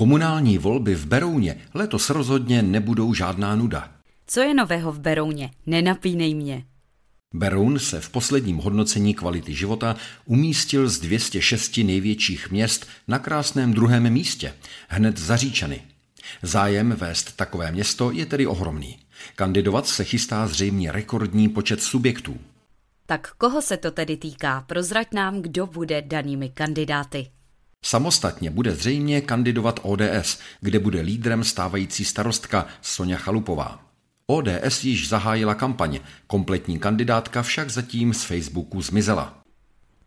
Komunální volby v Berouně letos rozhodně nebudou žádná nuda. Co je nového v Berouně? Nenapínej mě. Beroun se v posledním hodnocení kvality života umístil z 206 největších měst na krásném druhém místě, hned za Říčany. Zájem vést takové město je tedy ohromný. Kandidovat se chystá zřejmě rekordní počet subjektů. Tak koho se to tedy týká? Prozrať nám, kdo bude danými kandidáty. Samostatně bude zřejmě kandidovat ODS, kde bude lídrem stávající starostka Sonja Chalupová. ODS již zahájila kampaň, kompletní kandidátka však zatím z Facebooku zmizela.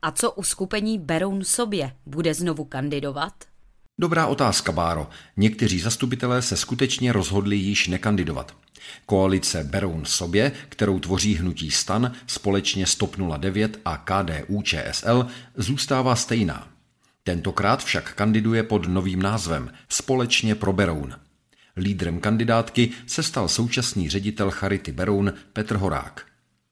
A co uskupení Beroun sobě? Bude znovu kandidovat? Dobrá otázka, Báro. Někteří zastupitelé se skutečně rozhodli již nekandidovat. Koalice Beroun sobě, kterou tvoří hnutí stan společně s TOP 09 a KDU ČSL, zůstává stejná. Tentokrát však kandiduje pod novým názvem Společně pro Beroun. Lídrem kandidátky se stal současný ředitel Charity Beroun Petr Horák.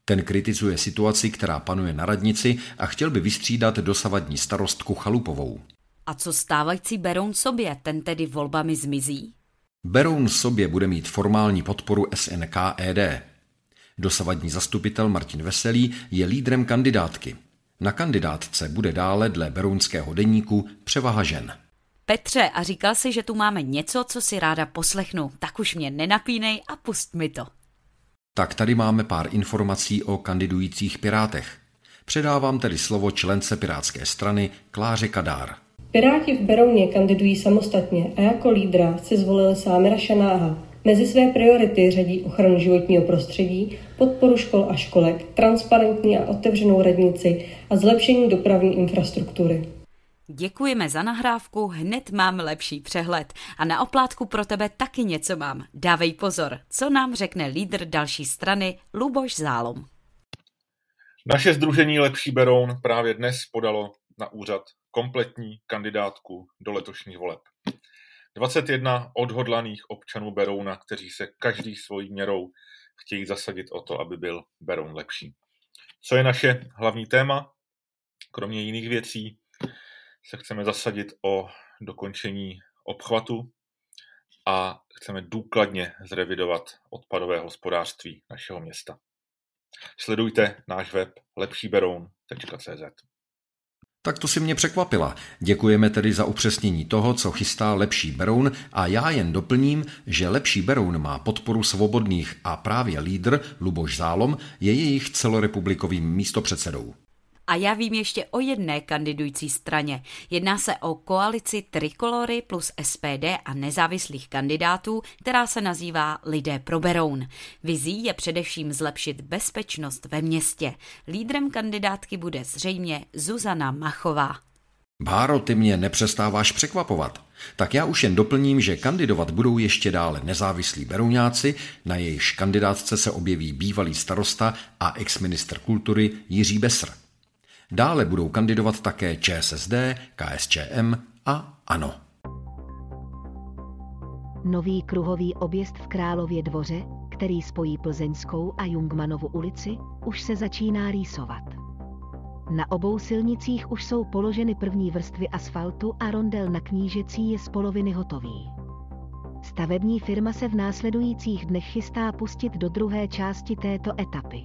Ten kritizuje situaci, která panuje na radnici a chtěl by vystřídat dosavadní starostku Chalupovou. A co stávající Beroun sobě, ten tedy volbami zmizí? Beroun sobě bude mít formální podporu SNK ED. Dosavadní zastupitel Martin Veselý je lídrem kandidátky. Na kandidátce bude dále dle berounského deníku převaha žen. Petře, a říkal si, že tu máme něco, co si ráda poslechnu. Tak už mě nenapínej a pust mi to. Tak tady máme pár informací o kandidujících pirátech. Předávám tedy slovo člence Pirátské strany Kláře Kadár. Piráti v Berouně kandidují samostatně a jako lídra si zvolili Sámira Šanáha. Mezi své priority řadí ochranu životního prostředí, podporu škol a školek, transparentní a otevřenou radnici a zlepšení dopravní infrastruktury. Děkujeme za nahrávku, hned mám lepší přehled. A na oplátku pro tebe taky něco mám. Dávej pozor, co nám řekne lídr další strany Luboš Zálom. Naše združení Lepší Beroun právě dnes podalo na úřad kompletní kandidátku do letošních voleb. 21 odhodlaných občanů Berouna, kteří se každý svojí měrou chtějí zasadit o to, aby byl Beroun lepší. Co je naše hlavní téma? Kromě jiných věcí se chceme zasadit o dokončení obchvatu a chceme důkladně zrevidovat odpadové hospodářství našeho města. Sledujte náš web lepšíberoun.cz. Tak to si mě překvapila. Děkujeme tedy za upřesnění toho, co chystá Lepší Beroun a já jen doplním, že Lepší Beroun má podporu svobodných a právě lídr Luboš Zálom je jejich celorepublikovým místopředsedou. A já vím ještě o jedné kandidující straně. Jedná se o koalici Trikolory plus SPD a nezávislých kandidátů, která se nazývá Lidé pro Beroun. Vizí je především zlepšit bezpečnost ve městě. Lídrem kandidátky bude zřejmě Zuzana Machová. Báro, ty mě nepřestáváš překvapovat. Tak já už jen doplním, že kandidovat budou ještě dále nezávislí berouňáci, na jejichž kandidátce se objeví bývalý starosta a exministr kultury Jiří Besr. Dále budou kandidovat také ČSSD, KSČM a ANO. Nový kruhový objezd v Králově dvoře, který spojí Plzeňskou a Jungmanovu ulici, už se začíná rýsovat. Na obou silnicích už jsou položeny první vrstvy asfaltu a rondel na knížecí je z poloviny hotový. Stavební firma se v následujících dnech chystá pustit do druhé části této etapy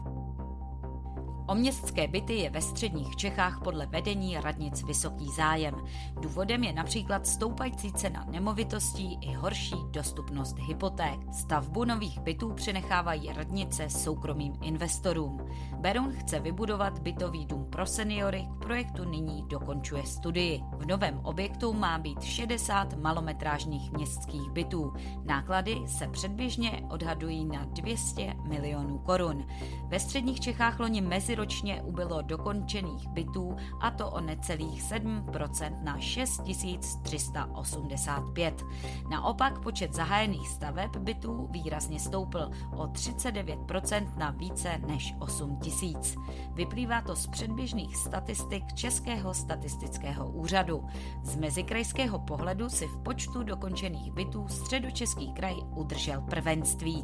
O městské byty je ve středních Čechách podle vedení radnic vysoký zájem. Důvodem je například stoupající cena nemovitostí i horší dostupnost hypoték. Stavbu nových bytů přenechávají radnice soukromým investorům. Beroun chce vybudovat bytový dům pro seniory, k projektu nyní dokončuje studii. V novém objektu má být 60 malometrážních městských bytů. Náklady se předběžně odhadují na 200 milionů korun. Ve středních Čechách loni meziročně ubylo dokončených bytů a to o necelých 7% na 6385. Naopak počet zahájených staveb bytů výrazně stoupl o 39% na více než 8 tisíc. Vyplývá to z předběžných statistik Českého statistického úřadu. Z mezikrajského pohledu si v počtu dokončených bytů středočeský kraj udržel prvenství.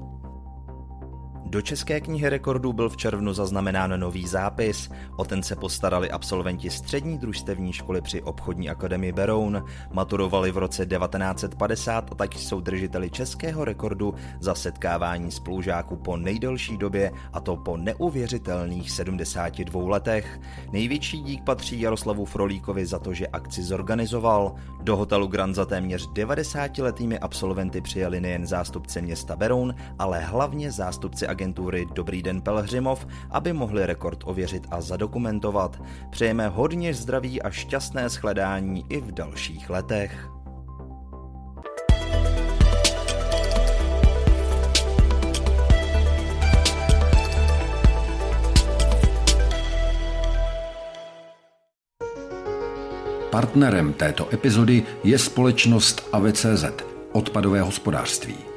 Do České knihy rekordů byl v červnu zaznamenán nový zápis. O ten se postarali absolventi střední družstevní školy při obchodní akademii Beroun. Maturovali v roce 1950 a tak jsou držiteli českého rekordu za setkávání spolužáků po nejdelší době a to po neuvěřitelných 72 letech. Největší dík patří Jaroslavu Frolíkovi za to, že akci zorganizoval. Do hotelu Grand za téměř 90-letými absolventy přijeli nejen zástupce města Beroun, ale hlavně zástupci agentury Dobrý den Pelhřimov, aby mohli rekord ověřit a zadokumentovat. Přejeme hodně zdraví a šťastné shledání i v dalších letech. Partnerem této epizody je společnost AVCZ, odpadové hospodářství.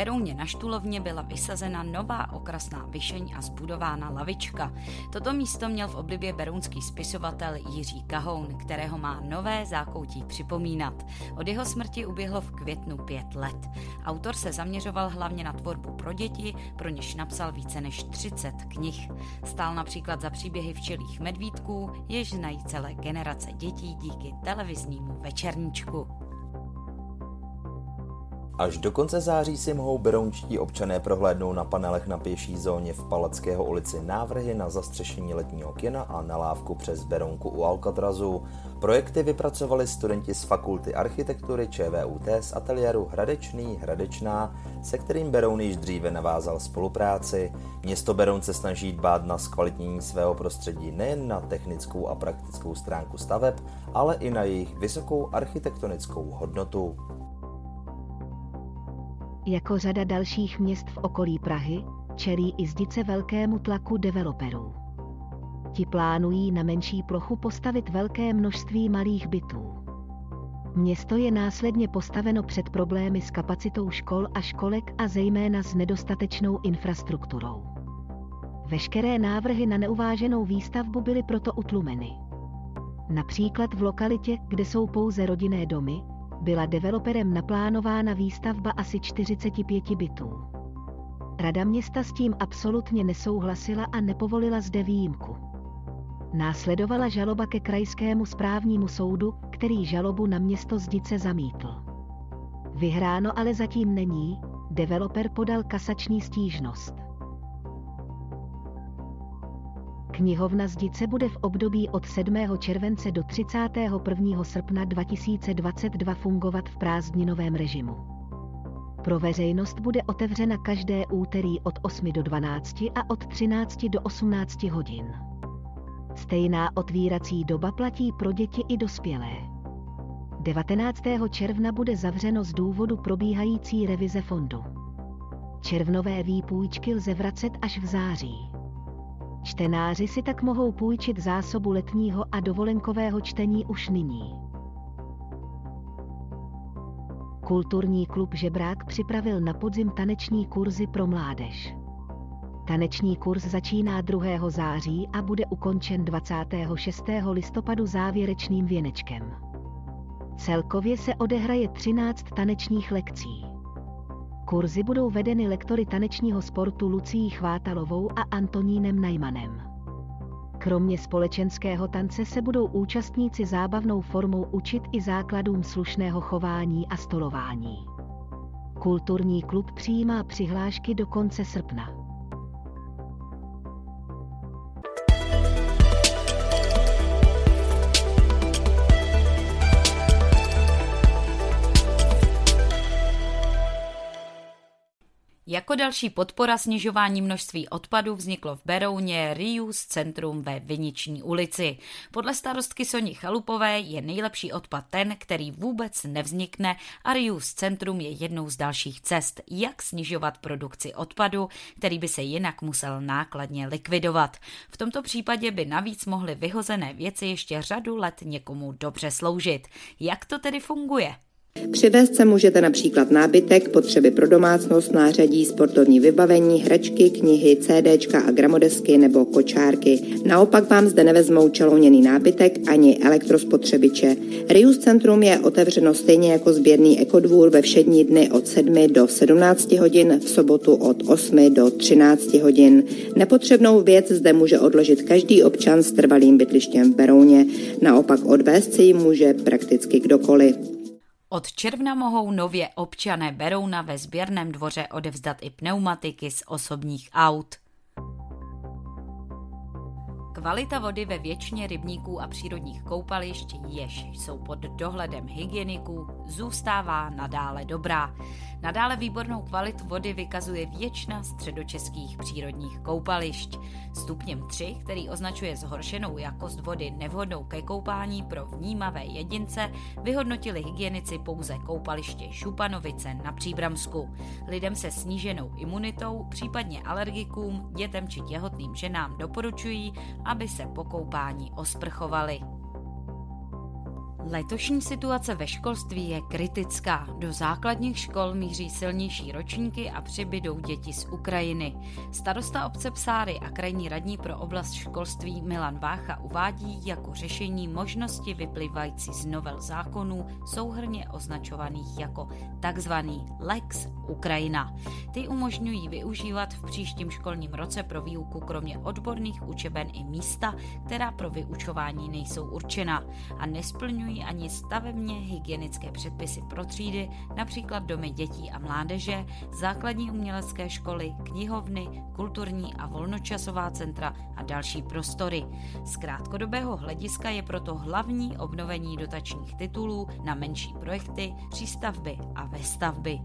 Berouně na Štulovně byla vysazena nová okrasná vyšeň a zbudována lavička. Toto místo měl v oblibě berounský spisovatel Jiří Kahoun, kterého má nové zákoutí připomínat. Od jeho smrti uběhlo v květnu pět let. Autor se zaměřoval hlavně na tvorbu pro děti, pro něž napsal více než 30 knih. Stál například za příběhy včelých medvídků, jež znají celé generace dětí díky televiznímu večerníčku. Až do konce září si mohou berounčtí občané prohlédnout na panelech na pěší zóně v Palackého ulici návrhy na zastřešení letního kina a na lávku přes Berounku u Alcatrazu. Projekty vypracovali studenti z Fakulty architektury ČVUT z ateliéru Hradečný Hradečná, se kterým Beroun již dříve navázal spolupráci. Město Beroun se snaží dbát na zkvalitnění svého prostředí nejen na technickou a praktickou stránku staveb, ale i na jejich vysokou architektonickou hodnotu. Jako řada dalších měst v okolí Prahy, čelí i zdice velkému tlaku developerů. Ti plánují na menší plochu postavit velké množství malých bytů. Město je následně postaveno před problémy s kapacitou škol a školek a zejména s nedostatečnou infrastrukturou. Veškeré návrhy na neuváženou výstavbu byly proto utlumeny. Například v lokalitě, kde jsou pouze rodinné domy, byla developerem naplánována výstavba asi 45 bytů. Rada města s tím absolutně nesouhlasila a nepovolila zde výjimku. Následovala žaloba ke krajskému správnímu soudu, který žalobu na město Zdice zamítl. Vyhráno ale zatím není, developer podal kasační stížnost. Knihovna Zdice bude v období od 7. července do 31. srpna 2022 fungovat v prázdninovém režimu. Pro veřejnost bude otevřena každé úterý od 8 do 12 a od 13 do 18 hodin. Stejná otvírací doba platí pro děti i dospělé. 19. června bude zavřeno z důvodu probíhající revize fondu. Červnové výpůjčky lze vracet až v září. Čtenáři si tak mohou půjčit zásobu letního a dovolenkového čtení už nyní. Kulturní klub Žebrák připravil na podzim taneční kurzy pro mládež. Taneční kurz začíná 2. září a bude ukončen 26. listopadu závěrečným věnečkem. Celkově se odehraje 13 tanečních lekcí. Kurzy budou vedeny lektory tanečního sportu Lucí Chvátalovou a Antonínem Najmanem. Kromě společenského tance se budou účastníci zábavnou formou učit i základům slušného chování a stolování. Kulturní klub přijímá přihlášky do konce srpna. Jako další podpora snižování množství odpadu vzniklo v Berouně Reuse centrum ve Viniční ulici. Podle starostky Soni Chalupové je nejlepší odpad ten, který vůbec nevznikne a Reuse centrum je jednou z dalších cest, jak snižovat produkci odpadu, který by se jinak musel nákladně likvidovat. V tomto případě by navíc mohly vyhozené věci ještě řadu let někomu dobře sloužit. Jak to tedy funguje? Přivést se můžete například nábytek, potřeby pro domácnost, nářadí, sportovní vybavení, hračky, knihy, CDčka a gramodesky nebo kočárky. Naopak vám zde nevezmou čalouněný nábytek ani elektrospotřebiče. Rius Centrum je otevřeno stejně jako sběrný ekodvůr ve všední dny od 7 do 17 hodin, v sobotu od 8 do 13 hodin. Nepotřebnou věc zde může odložit každý občan s trvalým bydlištěm v Berouně. Naopak odvést si ji může prakticky kdokoliv. Od června mohou nově občané Berouna ve sběrném dvoře odevzdat i pneumatiky z osobních aut. Kvalita vody ve většině rybníků a přírodních koupališť, jež jsou pod dohledem hygieniků, zůstává nadále dobrá. Nadále výbornou kvalitu vody vykazuje většina středočeských přírodních koupališť. Stupněm 3, který označuje zhoršenou jakost vody nevhodnou ke koupání pro vnímavé jedince, vyhodnotili hygienici pouze koupaliště Šupanovice na Příbramsku. Lidem se sníženou imunitou, případně alergikům, dětem či těhotným ženám doporučují, aby se po koupání osprchovali. Letošní situace ve školství je kritická. Do základních škol míří silnější ročníky a přibydou děti z Ukrajiny. Starosta obce Psáry a krajní radní pro oblast školství Milan Vácha uvádí jako řešení možnosti vyplývající z novel zákonů souhrně označovaných jako takzvaný Lex Ukrajina. Ty umožňují využívat v příštím školním roce pro výuku kromě odborných učeben i místa, která pro vyučování nejsou určena a nesplňují ani stavebně hygienické předpisy pro třídy, například domy dětí a mládeže, základní umělecké školy, knihovny, kulturní a volnočasová centra a další prostory. Z krátkodobého hlediska je proto hlavní obnovení dotačních titulů na menší projekty, přístavby a vestavby.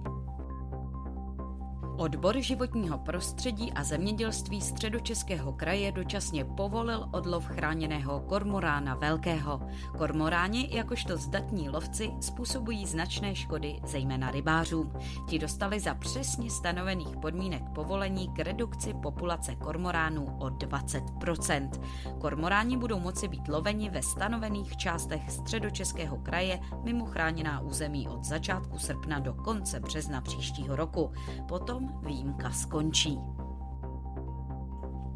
Odbor životního prostředí a zemědělství středočeského kraje dočasně povolil odlov chráněného kormorána velkého. Kormoráni, jakožto zdatní lovci, způsobují značné škody, zejména rybářům. Ti dostali za přesně stanovených podmínek povolení k redukci populace kormoránů o 20%. Kormoráni budou moci být loveni ve stanovených částech středočeského kraje mimo chráněná území od začátku srpna do konce března příštího roku. Potom výjimka skončí.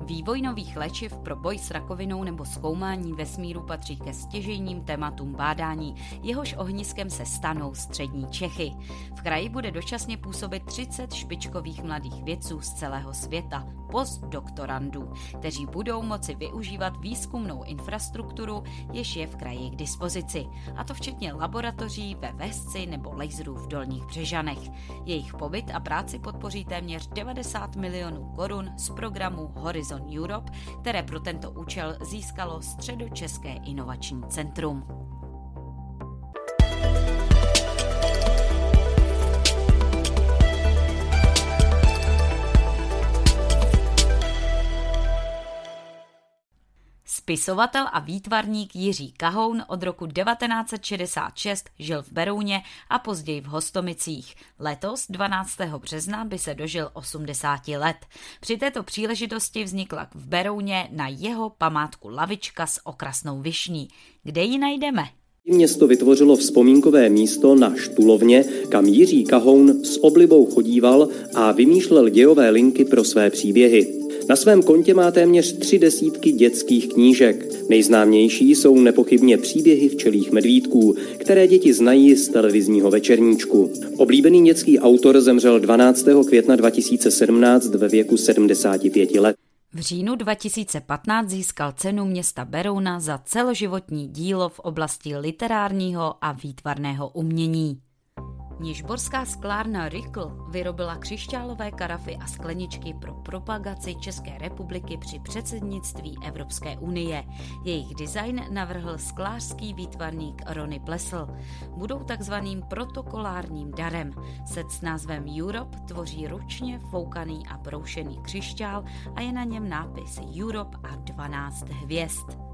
Vývoj nových léčiv pro boj s rakovinou nebo zkoumání vesmíru patří ke stěžejním tématům bádání, jehož ohniskem se stanou střední Čechy. V kraji bude dočasně působit 30 špičkových mladých vědců z celého světa, postdoktorandů, kteří budou moci využívat výzkumnou infrastrukturu, jež je v kraji k dispozici, a to včetně laboratoří ve Vesci nebo laserů v Dolních Břežanech. Jejich pobyt a práci podpoří téměř 90 milionů korun z programu Horizon Europe, které pro tento účel získalo Středočeské inovační centrum. Spisovatel a výtvarník Jiří Kahoun od roku 1966 žil v Berouně a později v Hostomicích. Letos 12. března by se dožil 80 let. Při této příležitosti vznikla v Berouně na jeho památku lavička s okrasnou višní. Kde ji najdeme? Město vytvořilo vzpomínkové místo na Štulovně, kam Jiří Kahoun s oblibou chodíval a vymýšlel dějové linky pro své příběhy. Na svém kontě má téměř tři desítky dětských knížek. Nejznámější jsou nepochybně příběhy včelých medvídků, které děti znají z televizního večerníčku. Oblíbený dětský autor zemřel 12. května 2017 ve věku 75 let. V říjnu 2015 získal cenu města Berouna za celoživotní dílo v oblasti literárního a výtvarného umění. Nižborská sklárna Rikl vyrobila křišťálové karafy a skleničky pro propagaci České republiky při předsednictví Evropské unie. Jejich design navrhl sklářský výtvarník Rony Plesl. Budou takzvaným protokolárním darem. Set s názvem Europe tvoří ručně foukaný a broušený křišťál a je na něm nápis Europe a 12 hvězd.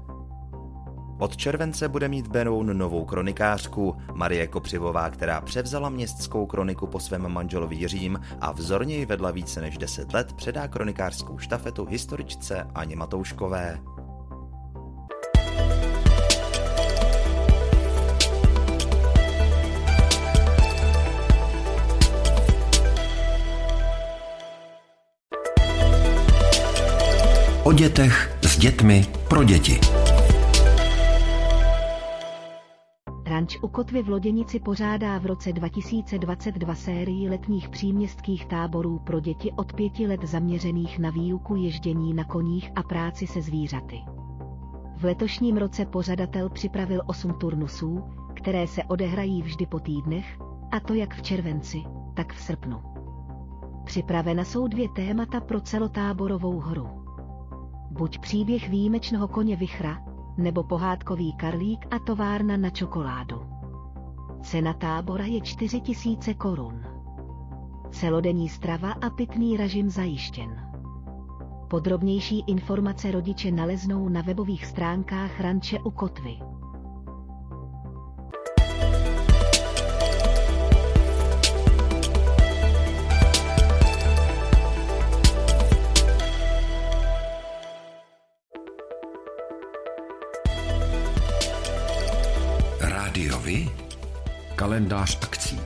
Od července bude mít Beroun novou kronikářku, Marie Kopřivová, která převzala městskou kroniku po svém manželovi Jiřím a vzorně ji vedla více než 10 let, předá kronikářskou štafetu historičce Aně Matouškové. O dětech s dětmi pro děti. Ranč u Kotvy v Loděnici pořádá v roce 2022 sérii letních příměstských táborů pro děti od pěti let zaměřených na výuku ježdění na koních a práci se zvířaty. V letošním roce pořadatel připravil osm turnusů, které se odehrají vždy po týdnech, a to jak v červenci, tak v srpnu. Připravena jsou dvě témata pro celotáborovou hru. Buď příběh výjimečného koně Vichra, nebo pohádkový karlík a továrna na čokoládu. Cena tábora je 4000 korun. Celodenní strava a pitný režim zajištěn. Podrobnější informace rodiče naleznou na webových stránkách Ranče u Kotvy. Kalendář akcí.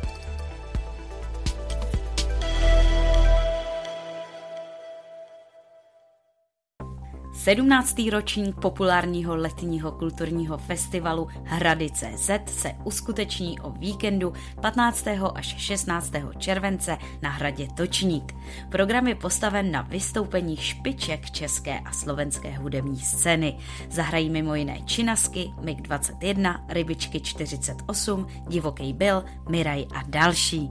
17. ročník populárního letního kulturního festivalu Hrady.cz se uskuteční o víkendu 15. až 16. července na hradě Točník. Program je postaven na vystoupení špiček české a slovenské hudební scény. Zahrají mimo jiné Činasky, MiG-21, Rybičky 48, Divoký Bill, Miraj a další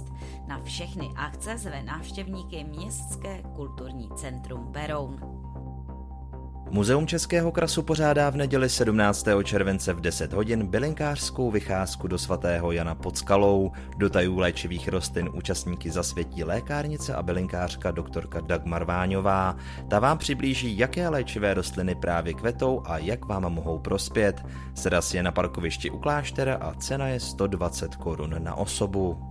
Na všechny akce zve návštěvníky Městské kulturní centrum Beroun. Muzeum Českého krasu pořádá v neděli 17. července v 10 hodin bylinkářskou vycházku do svatého Jana pod skalou. Do tajů léčivých rostlin účastníky zasvětí lékárnice a bylinkářka doktorka Dagmar Váňová. Ta vám přiblíží, jaké léčivé rostliny právě kvetou a jak vám mohou prospět. Sraz je na parkovišti u kláštera a cena je 120 korun na osobu.